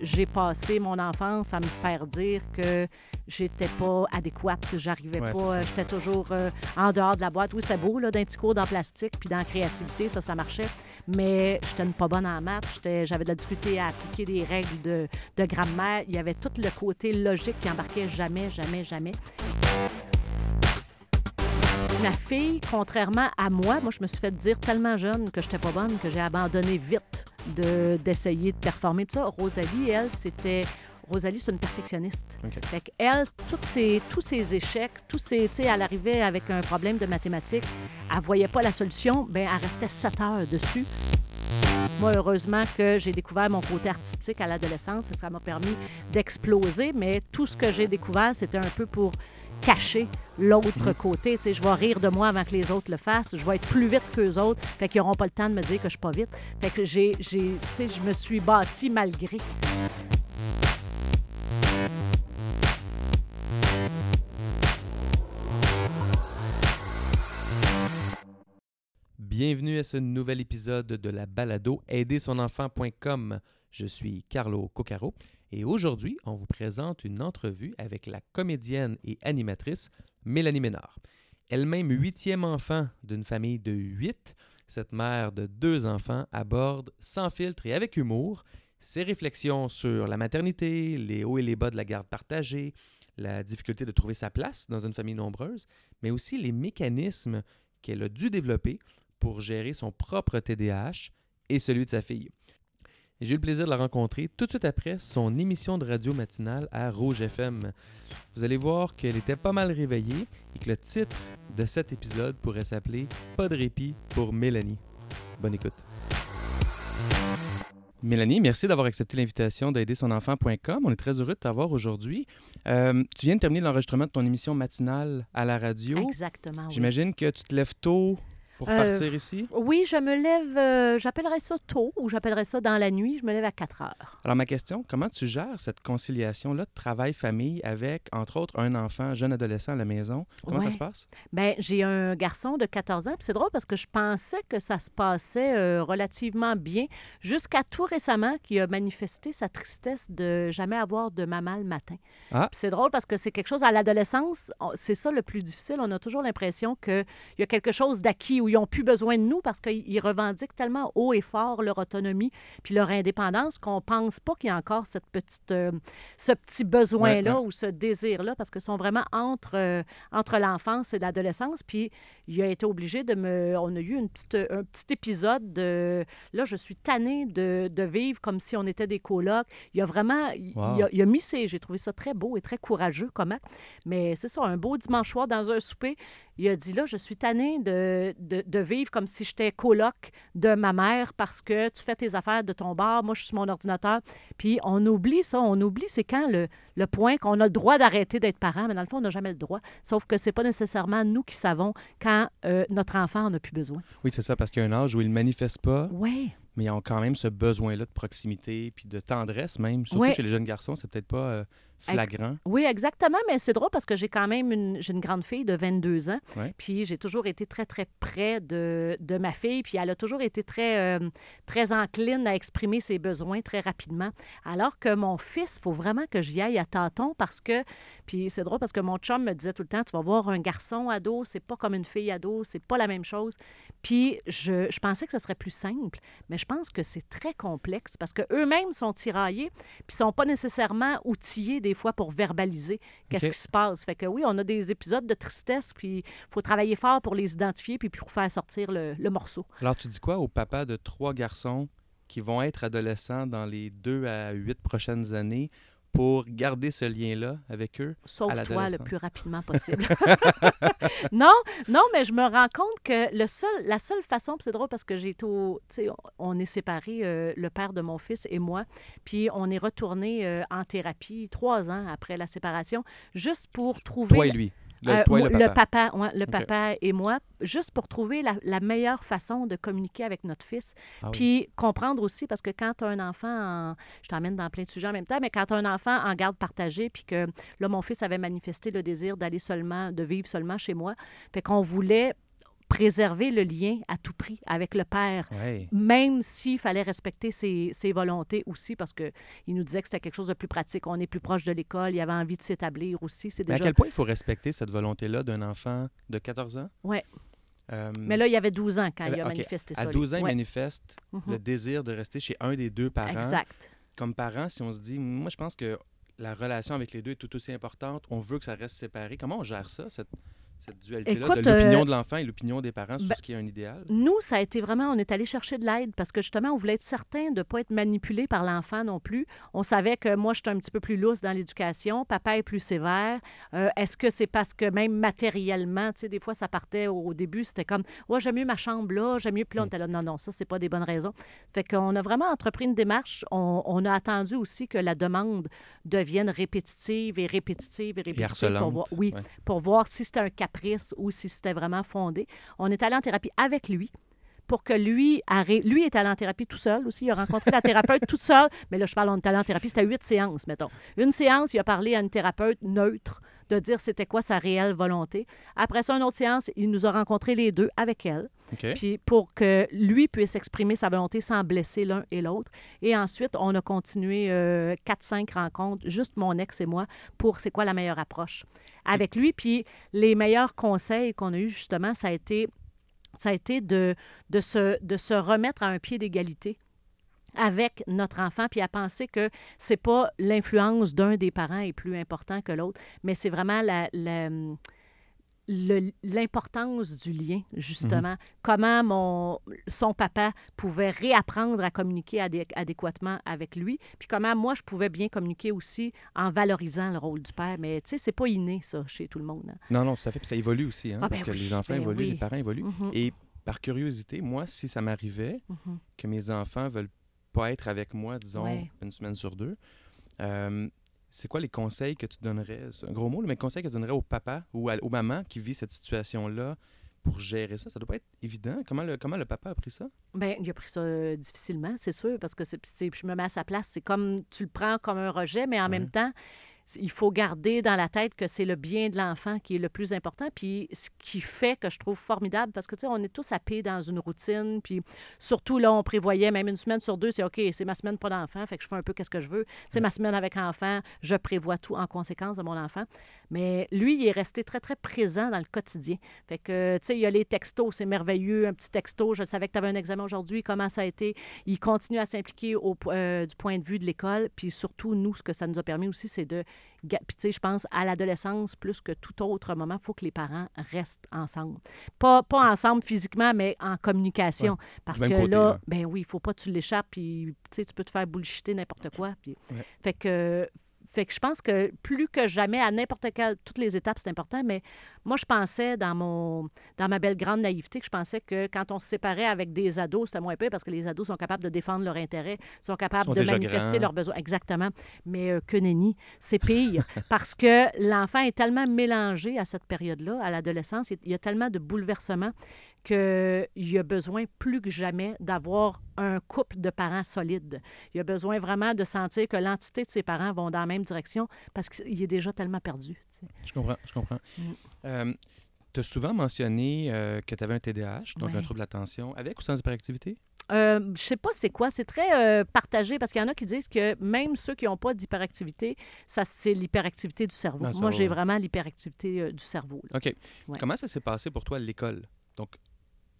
j'ai passé mon enfance à me faire dire que j'étais pas adéquate, que j'arrivais Ouais, c'est pas, euh, j'étais toujours euh, en dehors de la boîte. Oui, c'était beau, là, d'un petit cours dans plastique, puis dans la créativité, ça, ça marchait. Mais j'étais une pas bonne en maths. J'avais de la difficulté à appliquer des règles de, de grammaire. Il y avait tout le côté logique qui embarquait jamais, jamais, jamais. Ma fille, contrairement à moi, moi, je me suis fait dire tellement jeune que j'étais pas bonne que j'ai abandonné vite d'essayer de, performer. Puis ça, Rosalie, elle, c'était. Rosalie, c'est une perfectionniste. OK. Fait qu'elle, toutes ses, tous ses échecs, tous ses, tu sais, elle arrivait avec un problème de mathématiques, elle voyait pas la solution, ben elle restait 7 heures dessus. Moi, heureusement que j'ai découvert mon côté artistique à l'adolescence, ça m'a permis d'exploser, mais tout ce que j'ai découvert, c'était un peu pour cacher l'autre côté. Tu sais, je vais rire de moi avant que les autres le fassent. Je vais être plus vite qu'eux autres. Fait qu'ils n'auront pas le temps de me dire que je suis pas vite. Fait que j'ai, j'ai, tu sais, je me suis bâtie malgré. Bienvenue à ce nouvel épisode de la balado aidersonenfant.com. Je suis Carlo Coccaro et aujourd'hui, on vous présente une entrevue avec la comédienne et animatrice Mélanie Ménard. Elle-même huitième enfant d'une famille de huit, cette mère de deux enfants aborde sans filtre et avec humour ses réflexions sur la maternité, les hauts et les bas de la garde partagée, la difficulté de trouver sa place dans une famille nombreuse, mais aussi les mécanismes qu'elle a dû développer pour gérer son propre TDAH et celui de sa fille. Et J'ai eu le plaisir de la rencontrer tout de suite après son émission de radio matinale à Rouge FM. Vous allez voir qu'elle était pas mal réveillée et que le titre de cet épisode pourrait s'appeler Pas de répit pour Mélanie. Bonne écoute. Mélanie, merci d'avoir accepté l'invitation d'aider son enfant.com. On est très heureux de t'avoir aujourd'hui. Euh, tu viens de terminer l'enregistrement de ton émission matinale à la radio. Exactement. oui. J'imagine que tu te lèves tôt pour Euh, partir ici? Oui, je me lève, euh, j'appellerais ça tôt ou j'appellerais ça dans la nuit. Je me lève à 4 heures. Alors, ma question, comment tu gères cette conciliation-là de travail-famille avec, entre autres, un enfant, jeune adolescent à la maison? Comment ça se passe? Ben, j'ai un garçon de 14 ans, puis c'est drôle parce que je pensais que ça se passait euh, relativement bien jusqu'à tout récemment qu'il a manifesté sa tristesse de jamais avoir de maman le matin. Ah. C'est drôle parce que c'est quelque chose à l'adolescence, c'est ça le plus difficile. On a toujours l'impression qu'il y a quelque chose d'acquis où ils n'ont plus besoin de nous parce qu'ils ils revendiquent tellement haut et fort leur autonomie puis leur indépendance qu'on pense pas qu'il y a encore cette petite, euh, ce petit besoin-là Ouais, ouais. ou ce désir-là parce qu'ils sont vraiment entre, euh, entre l'enfance et l'adolescence. Puis il a été obligé de me. On a eu une petite, un petit épisode de. Là, je suis tannée de, de vivre comme si on était des colocs. Il a vraiment. il- Wow. Il, a, il a mis ses. J'ai trouvé ça très beau et très courageux, comment. Mais c'est ça, un beau dimanche soir dans un souper. Il a dit là, je suis tannée de, de, de vivre comme si j'étais coloc de ma mère parce que tu fais tes affaires de ton bar, moi je suis sur mon ordinateur. Puis on oublie ça, on oublie c'est quand le, le point qu'on a le droit d'arrêter d'être parent, mais dans le fond, on n'a jamais le droit. Sauf que c'est pas nécessairement nous qui savons quand euh, notre enfant en a plus besoin. Oui, c'est ça, parce qu'il y a un âge où ils ne manifestent pas, Oui. mais ils ont quand même ce besoin-là de proximité, puis de tendresse même. Surtout Ouais. chez les jeunes garçons, c'est peut-être pas euh, flagrant. Oui, exactement, mais c'est drôle parce que j'ai quand même une, j'ai une grande fille de 22 ans, Ouais. puis j'ai toujours été très, très près de, de ma fille, puis elle a toujours été très, euh, très encline à exprimer ses besoins très rapidement. Alors que mon fils, il faut vraiment que j'y aille à tâtons parce que, puis c'est drôle parce que mon chum me disait tout le temps, tu vas voir un garçon ado, c'est pas comme une fille ado, c'est pas la même chose. Puis je, je pensais que ce serait plus simple, mais je pense que c'est très complexe parce qu'eux-mêmes sont tiraillés, puis sont pas nécessairement outillés des fois pour verbaliser qu'est-ce qui se passe. Fait que oui, on a des épisodes de tristesse, puis il faut travailler fort pour les identifier, puis pour faire sortir le, le morceau. Alors, tu dis quoi aux papas de trois garçons qui vont être adolescents dans les deux à huit prochaines années? Pour garder ce lien-là avec eux? Sauve-toi le plus rapidement possible. non, non, mais je me rends compte que le seul, la seule façon, c'est drôle parce que j'ai été au- tu sais, on est séparés, euh, le père de mon fils et moi, puis on est retourné euh, en thérapie trois ans après la séparation, juste pour trouver Toi et lui. Le, Euh, toi et moi- le papa. ouais, le papa et moi, juste pour trouver la, la meilleure façon de communiquer avec notre fils. Ah oui. Puis comprendre aussi, parce que quand tu as un enfant, en- je t'emmène dans plein de sujets en même temps, mais quand tu as un enfant en garde partagée, puis que là, mon fils avait manifesté le désir d'aller seulement, de vivre seulement chez moi, fait qu'on voulait préserver le lien à tout prix avec le père, Ouais. même s'il fallait respecter ses, ses volontés aussi, parce qu'il nous disait que c'était quelque chose de plus pratique. On est plus proche de l'école, il avait envie de s'établir aussi. Mais à quel point il faut respecter cette volonté-là d'un enfant de 14 ans? Ouais. Euh, Mais là, il y avait 12 ans quand il a manifesté à ça. 12 ans, il manifeste Mhm. le désir de rester chez un des deux parents. Exact. Comme parent, si on se dit, moi, je pense que la relation avec les deux est tout aussi importante, on veut que ça reste séparé. Comment on gère ça, cette, cette dualité-là Écoute, de l'opinion euh, de l'enfant et l'opinion des parents sur ben, ce qui est un idéal? Nous, ça a été vraiment, on est allé chercher de l'aide parce que justement, on voulait être certain de ne pas être manipulé par l'enfant non plus. On savait que moi, j'étais un petit peu plus lousse dans l'éducation, papa est plus sévère. Euh, Est-ce que c'est parce que même matériellement, tu sais, des fois, ça partait au début, c'était comme, ouais, j'aime mieux ma chambre là, j'aime mieux, puis là, on était là, non, non, ça, c'est pas des bonnes raisons. Fait qu'on a vraiment entrepris une démarche. On, on a attendu aussi que la demande devienne répétitive et répétitive et répétitive. pour harcelante, voir- oui, ouais. pour voir si c'était un ou si c'était vraiment fondé. On est allé en thérapie avec lui pour que lui. Lui est allé en thérapie tout seul aussi. Il a rencontré la thérapeute toute seule. Mais là, je parle, on est allé en thérapie, c'était huit séances, mettons. Une séance, il a parlé à une thérapeute neutre de dire c'était quoi sa réelle volonté. Après ça, une autre séance, il nous a rencontrés les deux avec elle. Puis pour que lui puisse exprimer sa volonté sans blesser l'un et l'autre. Et ensuite, on a continué euh, 4-5 rencontres, juste mon ex et moi, pour c'est quoi la meilleure approche avec lui. Puis les meilleurs conseils qu'on a eus, justement, ça a été, ça a été de, de, se, de se remettre à un pied d'égalité avec notre enfant, puis à penser que c'est pas l'influence d'un des parents est plus important que l'autre, mais c'est vraiment la, l'importance du lien, justement. Comment mon, son papa pouvait réapprendre à communiquer adé- adéquatement avec lui, puis comment moi, je pouvais bien communiquer aussi en valorisant le rôle du père. Mais tu sais, c'est pas inné, ça, chez tout le monde. hein. Non, non, tout à fait. Puis ça évolue aussi, hein, Ah, ben parce que oui, les enfants ben évoluent, oui. les parents évoluent. Mhm, Et par curiosité, moi, si ça m'arrivait mhm. que mes enfants veulent pas être avec moi, disons, Ouais. une semaine sur deux, euh, c'est quoi les conseils que tu donnerais? C'est un gros mot, mais les conseils que tu donnerais au papa ou à- aux mamans qui vivent cette situation-là pour gérer ça? Ça doit pas être évident. Comment le, comment le papa a pris ça? Ben, il a pris ça euh, difficilement, c'est sûr, parce que c'est, je me mets à sa place. C'est comme tu le prends comme un rejet, mais en Ouais. même temps, il faut garder dans la tête que c'est le bien de l'enfant qui est le plus important. Puis ce qui fait que je trouve formidable, parce que tu sais, on est tous happés dans une routine. Puis surtout là, on prévoyait même une semaine sur deux, c'est OK, c'est ma semaine pas d'enfant, fait que je fais un peu qu'est-ce que je veux. C'est ma semaine avec enfant, je prévois tout en conséquence de mon enfant. Mais lui, il est resté très, très présent dans le quotidien. Fait que, tu sais, il y a les textos, c'est merveilleux, un petit texto, je savais que tu avais un examen aujourd'hui, comment ça a été. Il continue à s'impliquer au euh, du point de vue de l'école. Puis surtout, nous, ce que ça nous a permis aussi, c'est de... Puis, tu sais, je pense, à l'adolescence, plus que tout autre moment, il faut que les parents restent ensemble. Pas, pas ensemble physiquement, mais en communication. Parce que côté, là, ben oui, il faut pas que tu l'échappes, puis, tu sais, tu peux te faire bullshiter n'importe quoi. Puis... Ouais. Fait que... Fait que je pense que plus que jamais, à n'importe quelle, toutes les étapes, c'est important, mais moi, je pensais dans mon dans ma belle grande naïveté que je pensais que quand on se séparait avec des ados, c'était moins pire parce que les ados sont capables de défendre leurs intérêts, sont capables Sont de manifester grands. leurs besoins. Exactement. Mais euh, que nenni, c'est pire parce que l'enfant est tellement mélangé à cette période-là, à l'adolescence, il y a tellement de bouleversements qu'il a besoin plus que jamais d'avoir un couple de parents solides. Il a besoin vraiment de sentir que l'entité de ses parents vont dans la même direction parce qu'il est déjà tellement perdu. tu sais. Je comprends, je comprends. Mm. tu as souvent mentionné euh, que tu avais un TDAH, donc un trouble d'attention, avec ou sans hyperactivité? Euh, je sais pas c'est quoi. C'est très euh, partagé parce qu'il y en a qui disent que même ceux qui n'ont pas d'hyperactivité, ça c'est l'hyperactivité du cerveau. Moi, j'ai vraiment l'hyperactivité euh, du cerveau. là. OK. Ouais. Comment ça s'est passé pour toi à l'école? Donc,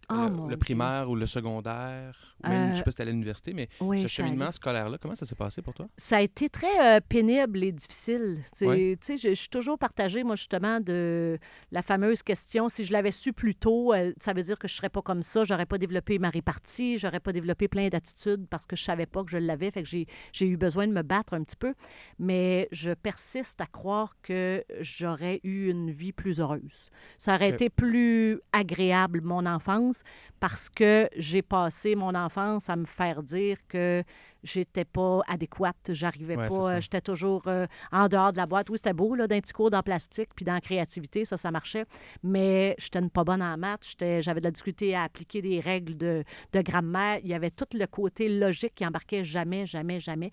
Le, mon le primaire ou le secondaire, ou même, je Euh, sais pas si tu à l'université, mais Oui, ce cheminement scolaire-là, comment ça s'est passé pour toi? Ça a été très euh, pénible et difficile. Sais, je, je suis toujours partagée, moi, justement, de la fameuse question si je l'avais su plus tôt, euh, ça veut dire que je ne serais pas comme ça, j'aurais pas développé ma répartie, j'aurais pas développé plein d'attitudes parce que je savais pas que je l'avais. Fait que j'ai eu besoin de me battre un petit peu. Mais je persiste à croire que j'aurais eu une vie plus heureuse. Ça aurait été plus agréable, mon enfance, parce que j'ai passé mon enfance à me faire dire que j'étais pas adéquate, j'arrivais Ouais, pas, j'étais toujours euh, en dehors de la boîte. Oui, c'était beau, là, d'un petit cours dans plastique, puis dans la créativité, ça, ça marchait, mais j'étais pas bonne en maths, j'avais de la difficulté à appliquer des règles de, de grammaire, il y avait tout le côté logique qui embarquait jamais, jamais, jamais.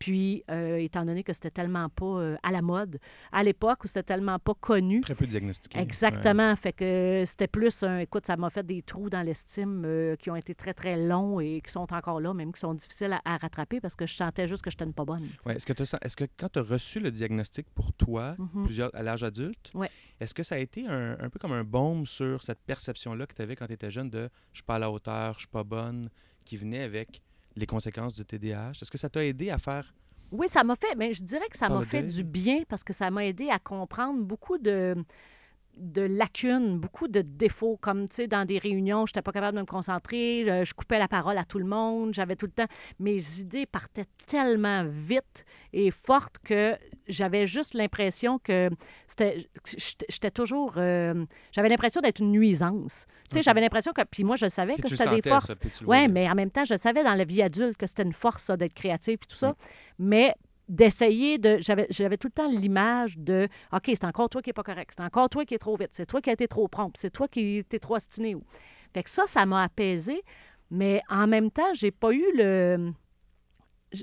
Puis, euh, étant donné que c'était tellement pas euh, à la mode à l'époque, où c'était tellement pas connu. Très peu diagnostiqué. Exactement. Fait que c'était plus un. Écoute, ça m'a fait des trous dans l'estime euh, qui ont été très, très longs et qui sont encore là, même qui sont difficiles à, à rattraper parce que je sentais juste que je n'étais pas bonne. Ouais. Est-ce que, est-ce que quand tu as reçu le diagnostic pour toi, Mhm. plusieurs, à l'âge adulte, Ouais. est-ce que ça a été un, un peu comme un baume sur cette perception-là que tu avais quand tu étais jeune de je suis pas à la hauteur, je suis pas bonne, qui venait avec les conséquences du TDAH? Est-ce que ça t'a aidé à faire. Oui, ça m'a fait, mais je dirais que ça m'a fait du bien parce que ça m'a aidé à comprendre beaucoup de, de lacunes, beaucoup de défauts, comme, tu sais, dans des réunions, je n'étais pas capable de me concentrer, je, coupais la parole à tout le monde, j'avais tout le temps... Mes idées partaient tellement vite et fortes que j'avais juste l'impression que c'était... J'étais toujours... euh, j'avais l'impression d'être une nuisance. Tu sais, j'avais l'impression que... Puis moi, je savais Puis que c'était des forces. puis Oui, mais en même temps, je savais dans la vie adulte que c'était une force, ça, d'être créatif et tout ça. Mm. Mais d'essayer de. J'avais, j'avais tout le temps l'image de OK, c'est encore toi qui n'est pas correct, c'est encore toi qui es trop vite, c'est toi qui as été trop prompt, c'est toi qui étais trop ostiné. Fait que ça, ça m'a apaisé. Mais en même temps, j'ai pas eu le.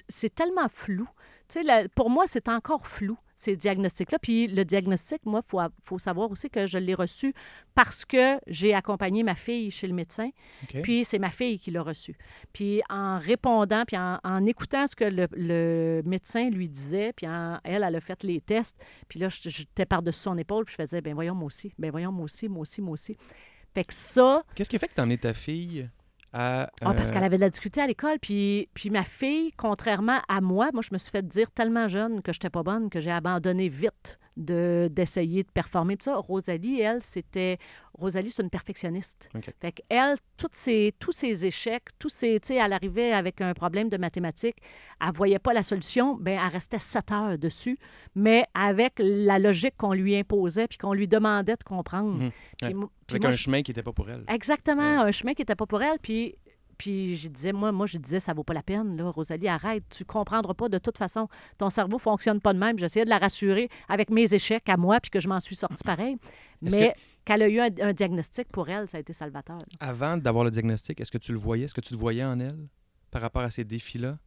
C'est tellement flou. Tu sais, la- pour moi, c'est encore flou, ces diagnostics-là. Puis le diagnostic, moi, il faut, faut savoir aussi que je l'ai reçu parce que j'ai accompagné ma fille chez le médecin. Puis c'est ma fille qui l'a reçu. Puis en répondant, puis en, en écoutant ce que le, le médecin lui disait, puis en- elle, elle a fait les tests, puis là, je- j'étais par-dessus son épaule, puis je faisais, ben voyons, moi aussi, ben voyons, moi aussi, moi aussi, moi aussi. Fait que ça, Qu'est-ce qui a fait que tu emmené ta fille? À. ah, parce euh, qu'elle avait de la difficulté à l'école, puis, puis ma fille, contrairement à moi, moi, je me suis fait dire tellement jeune que j'étais pas bonne que j'ai abandonné vite d'essayer de performer. Puis ça, Rosalie, elle, c'était... Rosalie, c'est une perfectionniste. OK. Fait qu'elle, toutes ses, tous ses échecs, tous ses... Tu sais, elle arrivait avec un problème de mathématiques, elle voyait pas la solution, ben elle restait sept heures dessus, mais avec la logique qu'on lui imposait puis qu'on lui demandait de comprendre. Puis Ouais. puis Avec moi, un chemin qui n'était pas pour elle. Exactement, un chemin qui n'était pas pour elle. Puis, puis je disais, moi, moi, je disais, ça vaut pas la peine, là, Rosalie, arrête, tu comprendras pas de toute façon. Ton cerveau fonctionne pas de même. J'essayais de la rassurer avec mes échecs à moi, puis que je m'en suis sortie pareil. Mais qu'elle a eu un, un diagnostic pour elle, ça a été salvateur. là. Avant d'avoir le diagnostic, est-ce que tu le voyais? Est-ce que tu te voyais en elle par rapport à ces défis-là?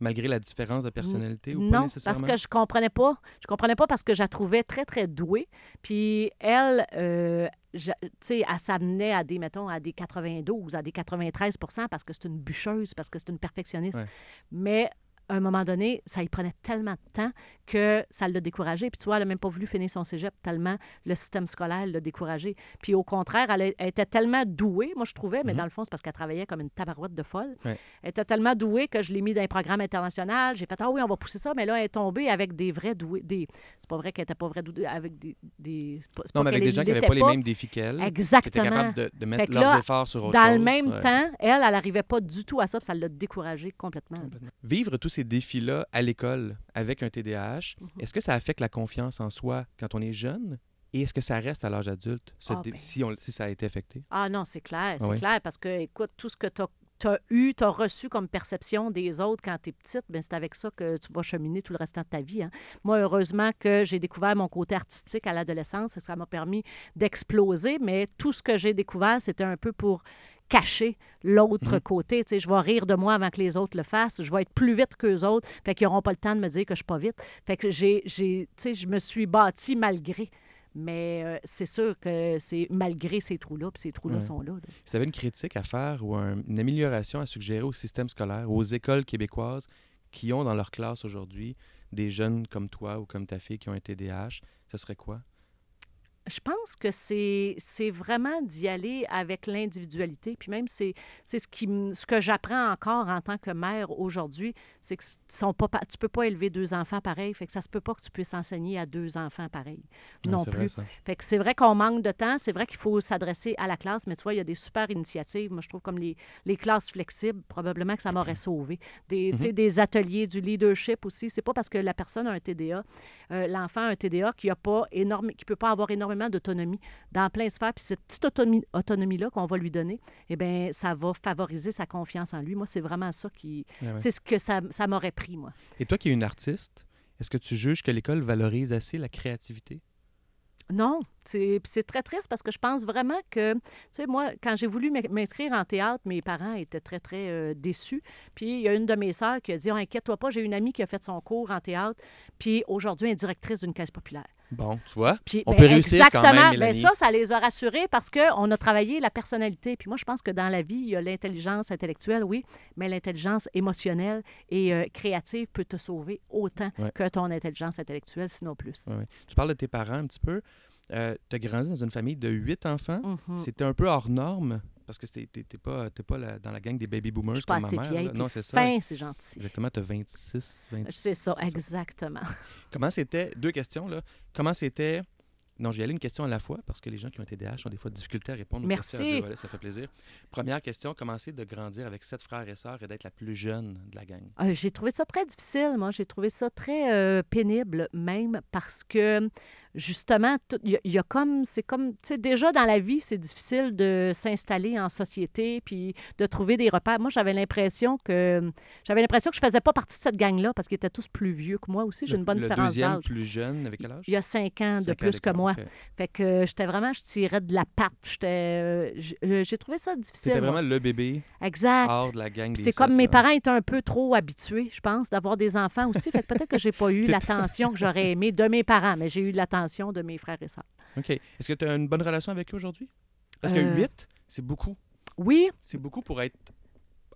Malgré la différence de personnalité ou pas Non, nécessairement? parce que je comprenais pas. Je comprenais pas parce que je la trouvais très, très douée. Puis elle, euh, tu sais, elle s'amenait à des, mettons, à des 92, à des 93 parce que c'est une bûcheuse, parce que c'est une perfectionniste. Ouais. Mais à un moment donné, ça y prenait tellement de temps que ça l'a découragée. Puis tu vois, elle n'a même pas voulu finir son cégep tellement le système scolaire l'a découragée. Puis au contraire, elle, était tellement douée, moi je trouvais, mais Mhm. dans le fond, c'est parce qu'elle travaillait comme une tabarouette de folle. Ouais. Elle était tellement douée que je l'ai mis dans un programme international. J'ai fait, ah oui, on va pousser ça, mais là, elle est tombée avec des vrais doués. Des... C'est pas vrai qu'elle était pas vraie douée, avec des. Non, mais avec des gens qui n'avaient pas les mêmes défis qu'elle, qui étaient Exactement. capables de, de mettre leurs efforts sur autre Dans chose. le même ouais. temps, elle, elle n'arrivait pas du tout à ça, puis ça l'a découragée complètement. Complètement. Vivre tous ces défis-là à l'école avec un TDAH, Mhm. est-ce que ça affecte la confiance en soi quand on est jeune? Et est-ce que ça reste à l'âge adulte, ce Ah, ben. si, on, si ça a été affecté? Ah non, c'est clair, c'est Ah oui? clair, parce que, écoute, tout ce que tu as, eu, tu as reçu comme perception des autres quand tu es petite, ben c'est avec ça que tu vas cheminer tout le restant de ta vie. hein. Moi, heureusement que j'ai découvert mon côté artistique à l'adolescence, ça m'a permis d'exploser, mais tout ce que j'ai découvert, c'était un peu pour cacher l'autre Mhm. côté. Tu sais, je vais rire de moi avant que les autres le fassent. Je vais être plus vite qu'eux autres. Fait qu'ils n'auront pas le temps de me dire que je suis pas vite. Fait que j'ai, j'ai, tu sais, je me suis bâtie malgré. Mais euh, c'est sûr que c'est malgré ces trous-là, puis ces trous-là Ouais. sont là. là. Si tu avais une critique à faire ou un- une amélioration à suggérer au système scolaire, aux écoles québécoises qui ont dans leur classe aujourd'hui des jeunes comme toi ou comme ta fille qui ont un TDAH, ce serait quoi? Je pense que c'est vraiment d'y aller avec l'individualité. Puis même, c'est ce, qui ce que j'apprends encore en tant que mère aujourd'hui, c'est que sont pas, pa- tu peux pas élever deux enfants pareils. Fait que ça se peut pas que tu puisses enseigner à deux enfants pareils Non, non c'est vrai, plus. ça. Fait que c'est vrai qu'on manque de temps. C'est vrai qu'il faut s'adresser à la classe, mais tu vois, il y a des super initiatives. Moi, je trouve comme les, les classes flexibles, probablement que ça m'aurait sauvé. Des, sais, des ateliers, du leadership aussi. C'est pas parce que la personne a un TDA, euh, l'enfant a un TDA, qui a pas énorme, qui peut pas avoir énormément d'autonomie dans plein de sphères. Puis cette petite autonomie, autonomie-là qu'on va lui donner, eh bien, ça va favoriser sa confiance en lui. Moi, c'est vraiment ça qui... Ah ouais. C'est ce que ça, ça m'aurait pris, moi. Et toi qui es une artiste, est-ce que tu juges que l'école valorise assez la créativité? Non, c'est très triste parce que je pense vraiment que, tu sais, moi, quand j'ai voulu m'in- m'inscrire en théâtre, mes parents étaient très, très euh, déçus. Puis il y a une de mes sœurs qui a dit, oh, inquiète-toi pas, j'ai une amie qui a fait son cours en théâtre, puis aujourd'hui, elle est directrice d'une caisse populaire. Bon, tu vois, Puis, On ben, peut réussir quand exactement. même, Ben, ça, ça les a rassurés parce qu'on a travaillé la personnalité. Puis moi, je pense que dans la vie, il y a l'intelligence intellectuelle, oui, mais l'intelligence émotionnelle et euh, créative peut te sauver autant Ouais. que ton intelligence intellectuelle, sinon plus. Ouais, ouais. tu parles de tes parents un petit peu. Tu as grandi dans une famille de huit enfants. Mhm. C'était un peu hors norme parce que t'es- t'es pas, t'es pas la- dans la gang des baby Je boomers pas comme ma assez mère. vieille. Non, c'est ça. Fin, c'est gentil. Exactement, tu as 26, 26. C'est ça, exactement. Comment c'était, deux questions là, comment c'était, non, j'ai aller une question à la fois parce que les gens qui ont été DH ont des fois de difficulté à répondre aux Merci. questions à deux volets, ça fait plaisir. Première question, comment c'est de grandir avec sept frères et sœurs et d'être la plus jeune de la gang? Euh, j'ai trouvé ça très difficile, moi. J'ai trouvé ça très euh, pénible, même, parce que, justement, il y, a- il y a comme, c'est comme, tu sais, déjà dans la vie, c'est difficile de s'installer en société, puis de trouver des repères. Moi, j'avais l'impression que, j'avais l'impression que je faisais pas partie de cette gang-là, parce qu'ils étaient tous plus vieux que moi aussi. J'ai Le- une bonne le différence deuxième d'âge. plus jeune, avec quel âge? Il y a cinq ans de ans plus que moi. Fait que euh, j'étais vraiment, je tirais de la patte. J'étais, euh, euh, j'ai trouvé ça difficile. C'était vraiment le bébé Exact. hors de la gang c'est comme mes parents étaient un peu trop habitués, je pense, d'avoir des enfants aussi. Fait que peut-être que j'ai pas eu l'attention que j'aurais aimé de mes parents, mais j'ai eu l'attention de mes frères et sœurs. OK. Est-ce que tu as une bonne relation avec eux aujourd'hui? Parce que Euh, 8, c'est beaucoup. Oui, C'est beaucoup pour être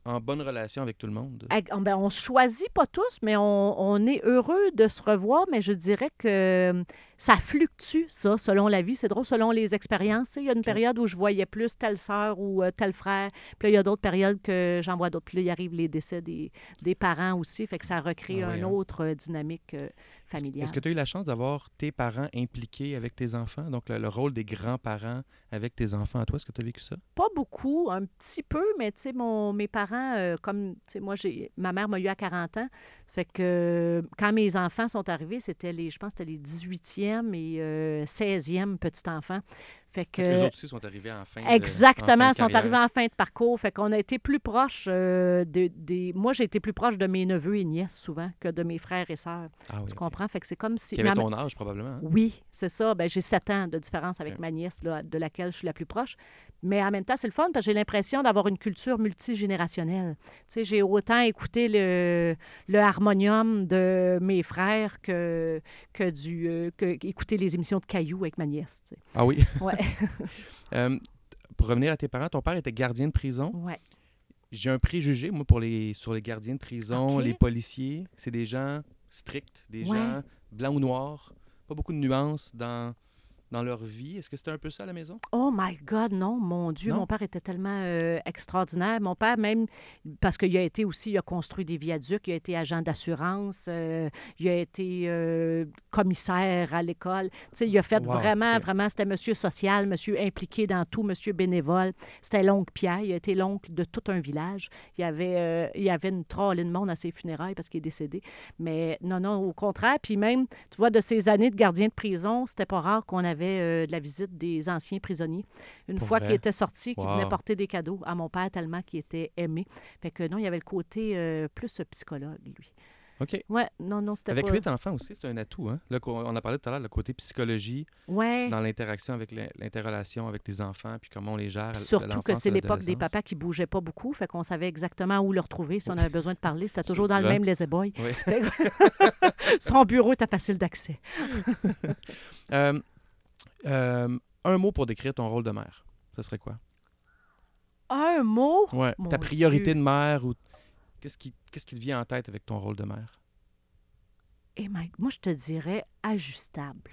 en bonne relation avec tout le monde. ag- ben, on se choisit pas tous, mais on, on est heureux de se revoir, mais je dirais que ça fluctue, ça, selon la vie. C'est drôle, selon les expériences. Il y a une période où je voyais plus telle sœur ou euh, tel frère. Puis là, il y a d'autres périodes que j'en vois d'autres. Puis là, il arrive les décès des, des parents aussi. Fait que ça recrée Ah oui, une hein. autre euh, dynamique euh, familiale. Est-ce que tu as eu la chance d'avoir tes parents impliqués avec tes enfants? Donc, le, le rôle des grands-parents avec tes enfants à toi, est-ce que tu as vécu ça? Pas beaucoup, un petit peu, mais tu sais, mon- mes parents, euh, comme, tu sais, moi, j'ai, ma mère m'a eu à 40 ans. Fait que euh, quand mes enfants sont arrivés, c'était les, je pense, c'était les 18e et euh, 16e petits-enfants. Fait que. Les autres aussi sont arrivés en fin de Exactement, en ils fin de sont arrivés en fin de parcours. Fait qu'on a été plus proche euh, de- des. Moi, j'ai été plus proche de mes neveux et nièces souvent que de mes frères et sœurs. Ah oui, Tu comprends? Fait que c'est comme si. Qui avait ton âge, probablement. hein? oui, c'est ça. Ben, j'ai sept ans de différence avec ma nièce, là, de laquelle je suis la plus proche. Mais en même temps, c'est le fun parce que j'ai l'impression d'avoir une culture multigénérationnelle. Tu sais, j'ai autant écouté le, le harmonium de mes frères que, que, du, euh, que écouter les émissions de Caillou avec ma nièce. tu sais. Ah oui? Ouais. Euh, pour revenir à tes parents, ton père était gardien de prison. Ouais. J'ai un préjugé, moi, pour les, sur les gardiens de prison, les policiers. C'est des gens stricts, des Ouais. gens blancs ou noirs. Pas beaucoup de nuances dans, dans leur vie? Est-ce que c'était un peu ça à la maison? Oh my God, non, mon Dieu, Non? mon père était tellement euh, extraordinaire. Mon père, même, parce qu'il a été aussi, il a construit des viaducs, il a été agent d'assurance, euh, il a été euh, commissaire à l'école. Il a fait Wow, vraiment, vraiment, c'était monsieur social, monsieur impliqué dans tout, monsieur bénévole. C'était l'oncle Pierre, il a été l'oncle de tout un village. Il y avait, il y avait une trollée de monde à ses funérailles parce qu'il est décédé. Mais non, non, au contraire. Puis même, tu vois, de ces années de gardien de prison, c'était pas rare qu'on avait euh, de la visite des anciens prisonniers. Une Pour fois vrai? qu'il était sorti, qu'il Wow. venait porter des cadeaux à mon père tellement qu'il était aimé. Fait que non, il y avait le côté euh, plus psychologue, lui. OK. Ouais, non, non, c'était Avec pas... huit enfants aussi, c'est un atout. Hein? Là, on a parlé tout à l'heure, le côté psychologie Ouais. dans l'interaction avec l'in- l'interrelation avec les enfants, puis comment on les gère. de Surtout que c'est l'époque des papas qui bougeaient pas beaucoup, fait qu'on savait exactement où le retrouver si on avait besoin de parler. C'était toujours dans le même lazy boy. Oui. Son bureau était facile d'accès. Euh, euh, un mot pour décrire ton rôle de mère. Ce serait quoi? Un mot? Ouais. Mon Ta priorité Dieu. de mère ou qu'est-ce qui, qu'est-ce qui te vient en tête avec ton rôle de mère? Et moi, je te dirais ajustable.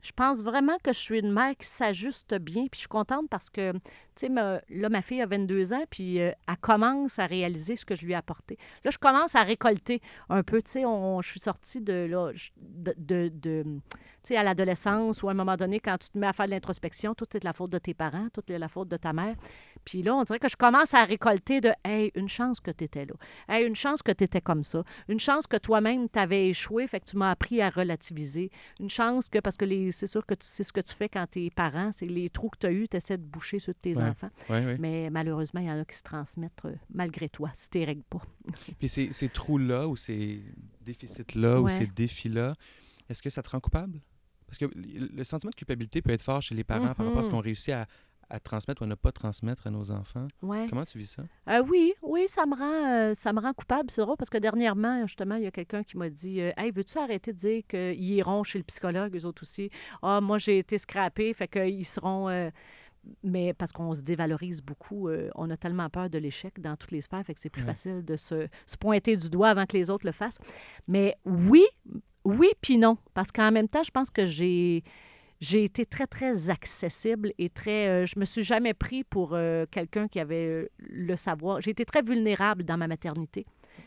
Je pense vraiment que je suis une mère qui s'ajuste bien, puis je suis contente parce que, tu sais, là, ma fille a 22 ans, puis euh, elle commence à réaliser ce que je lui ai apporté. Là, je commence à récolter un peu, tu sais, on- je suis sortie de, là, je- de, de- de- tu sais, à l'adolescence ou à un moment donné, quand tu te mets à faire de l'introspection, tout est de la faute de tes parents, tout est de la faute de ta mère. Puis là, on dirait que je commence à récolter de, hey, une chance que tu étais là. Hey, une chance que tu étais comme ça. Une chance que toi-même, tu avais échoué, fait que tu m'as appris à relativiser. Une chance que, parce que les, c'est sûr que tu sais ce que tu fais quand tes parents, c'est les trous que tu as eus, tu essaies de boucher sur tes Ouais. enfants. Mais malheureusement, il y en a qui se transmettent euh, malgré toi, si tu règles pas. Puis ces, ces trous-là ou ces déficits-là ou ces défis-là, est-ce que ça te rend coupable? Parce que le sentiment de culpabilité peut être fort chez les parents par rapport à ce Mhm. qu'on réussit à, à transmettre ou à ne pas transmettre à nos enfants. Ouais. Comment tu vis ça? Euh, oui, oui, ça me rend, euh, ça me rend coupable. C'est drôle parce que dernièrement, justement, il y a quelqu'un qui m'a dit euh, Hey, veux-tu arrêter de dire qu'ils iront chez le psychologue, eux autres aussi? Ah, moi, j'ai été scrappé, fait qu'ils seront. euh, Mais parce qu'on se dévalorise beaucoup, euh, on a tellement peur de l'échec dans toutes les sphères, fait que c'est plus Ouais. facile de se, se pointer du doigt avant que les autres le fassent. Mais oui, oui, puis non. Parce qu'en même temps, je pense que j'ai. J'ai été très, très accessible et très. euh, je me suis jamais pris pour euh, quelqu'un qui avait euh, le savoir. J'ai été très vulnérable dans ma maternité.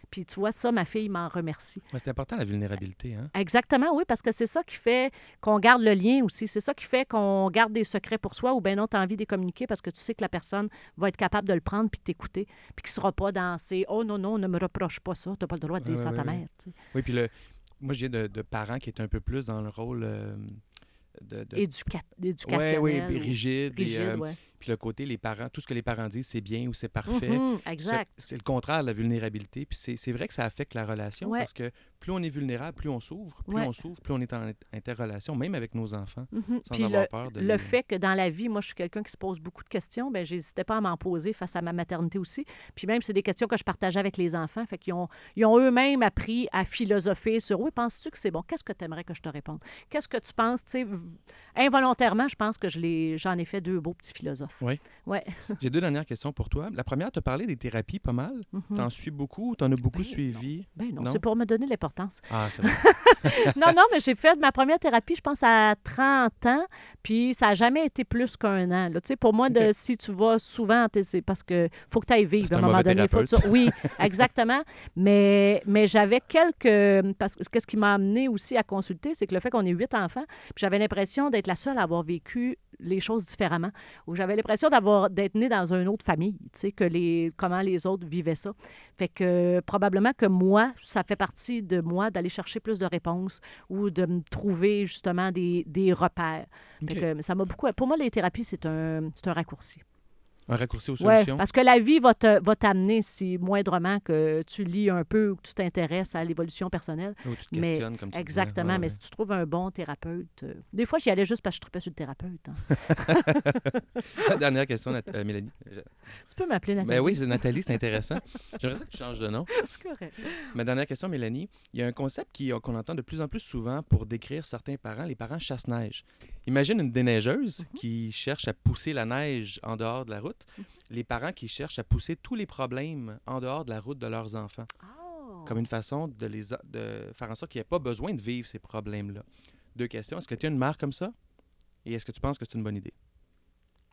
Puis tu vois, ça, ma fille m'en remercie. Ouais, c'est important la vulnérabilité. Hein? Exactement, oui, parce que c'est ça qui fait qu'on garde le lien aussi. C'est ça qui fait qu'on garde des secrets pour soi ou bien non, tu as envie de les communiquer parce que tu sais que la personne va être capable de le prendre puis de t'écouter. Puis qu'il ne sera pas dans ces Oh non, non, ne me reproche pas ça, tu n'as pas le droit de dire Ouais, ça à ouais, ta mère. tu sais. Oui, puis le, moi, viens de, de parents qui étaient un peu plus dans le rôle euh, de. de... Oui, éducationnel. oui, ou rigide. rigide, euh, ouais. Puis le côté, les parents, tout ce que les parents disent, c'est bien ou c'est parfait. Mhm, Ça, exact. C'est le contraire de la vulnérabilité. Puis c'est vrai que ça affecte la relation Ouais. parce que plus on est vulnérable, plus on s'ouvre. Plus Ouais. on s'ouvre, plus on est en interrelation, même avec nos enfants, Mhm. sans Puis avoir le, peur de le fait que dans la vie, moi, je suis quelqu'un qui se pose beaucoup de questions, ben j'hésitais pas à m'en poser face à ma maternité aussi. Puis même, c'est des questions que je partageais avec les enfants. Fait qu'ils ont, ils ont eux-mêmes appris à philosopher sur oui, penses-tu que c'est bon? Qu'est-ce que tu aimerais que je te réponde? Qu'est-ce que tu penses? Involontairement, je pense que je j'en ai fait deux beaux petits philosophes. Oui. Ouais. J'ai deux dernières questions pour toi. La première, tu as parlé des thérapies pas mal. Mhm. T'en suis beaucoup, t'en as beaucoup Ben, suivi? Ben non, Non? c'est pour me donner l'importance. Ah, c'est vrai. non, non, mais j'ai fait ma première thérapie, je pense, à 30 ans, puis ça n'a jamais été plus qu'un an. là. Tu sais, pour moi, de, si tu vas souvent, c'est parce que faut que tu ailles vivre à un moment donné. Faut tu- Oui, exactement. Mais, mais j'avais quelques... Parce que ce qui m'a amené aussi à consulter, c'est que le fait qu'on ait huit enfants, puis j'avais l'impression d'être la seule à avoir vécu les choses différemment, ou j'avais l'impression d'avoir d'être née dans une autre famille, tu sais, que les, comment les autres vivaient ça. Fait que euh, probablement que moi, ça fait partie de moi d'aller chercher plus de réponses ou de me trouver justement des, des repères. Fait que ça m'a beaucoup. Pour moi, les thérapies, c'est un, c'est un raccourci. Un raccourci aux Ouais, solutions. parce que la vie va t'amener, si moindrement que tu lis un peu ou que tu t'intéresses à l'évolution personnelle. Où tu te mais- questionnes, comme tu. Exactement, Ouais, mais ouais. si tu trouves un bon thérapeute. euh, Des fois, j'y allais juste parce que je tripais sur le thérapeute. hein. Dernière question, euh, Mélanie. Tu peux m'appeler Nathalie. Ben oui, c'est Nathalie, c'est intéressant. J'aimerais ça que tu changes de nom. c'est correct. Ma dernière question, Mélanie. Il y a un concept qu'on entend de plus en plus souvent pour décrire certains parents, les parents chasse-neige. Imagine une déneigeuse Mhm. qui cherche à pousser la neige en dehors de la route. Mhm. Les parents qui cherchent à pousser tous les problèmes en dehors de la route de leurs enfants. Oh. Comme une façon de, les, de faire en sorte qu'il n'y ait pas besoin de vivre ces problèmes-là. Deux questions. Est-ce que tu es une mère comme ça? Et est-ce que tu penses que c'est une bonne idée?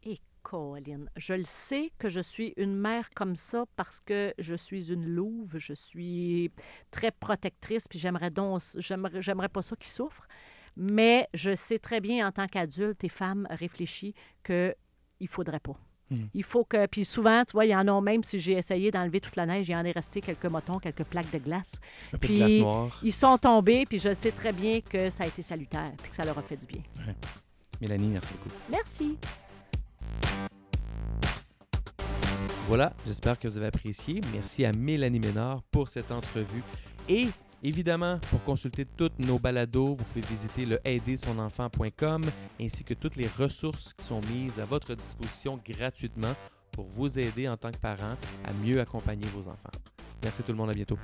Et Colin, je le sais que je suis une mère comme ça parce que je suis une louve, je suis très protectrice, puis j'aimerais donc, j'aimerais, j'aimerais pas ça qu'ils souffrent. Mais je sais très bien en tant qu'adulte et femme réfléchie que il faudrait pas. Hmm. Il faut que. Puis souvent, tu vois, il y en a, même si j'ai essayé d'enlever toute la neige, il y en est resté quelques motons, quelques plaques de glace. Un Puis- de glace noire. Ils sont tombés, puis je sais très bien que ça a été salutaire, puis que ça leur a fait du bien. Mélanie, merci beaucoup. Merci. Voilà, j'espère que vous avez apprécié. Merci à Mélanie Ménard pour cette entrevue. Et évidemment, pour consulter toutes nos balados, vous pouvez visiter le aidersonenfant.com ainsi que toutes les ressources qui sont mises à votre disposition gratuitement pour vous aider en tant que parent à mieux accompagner vos enfants. Merci tout le monde, à bientôt.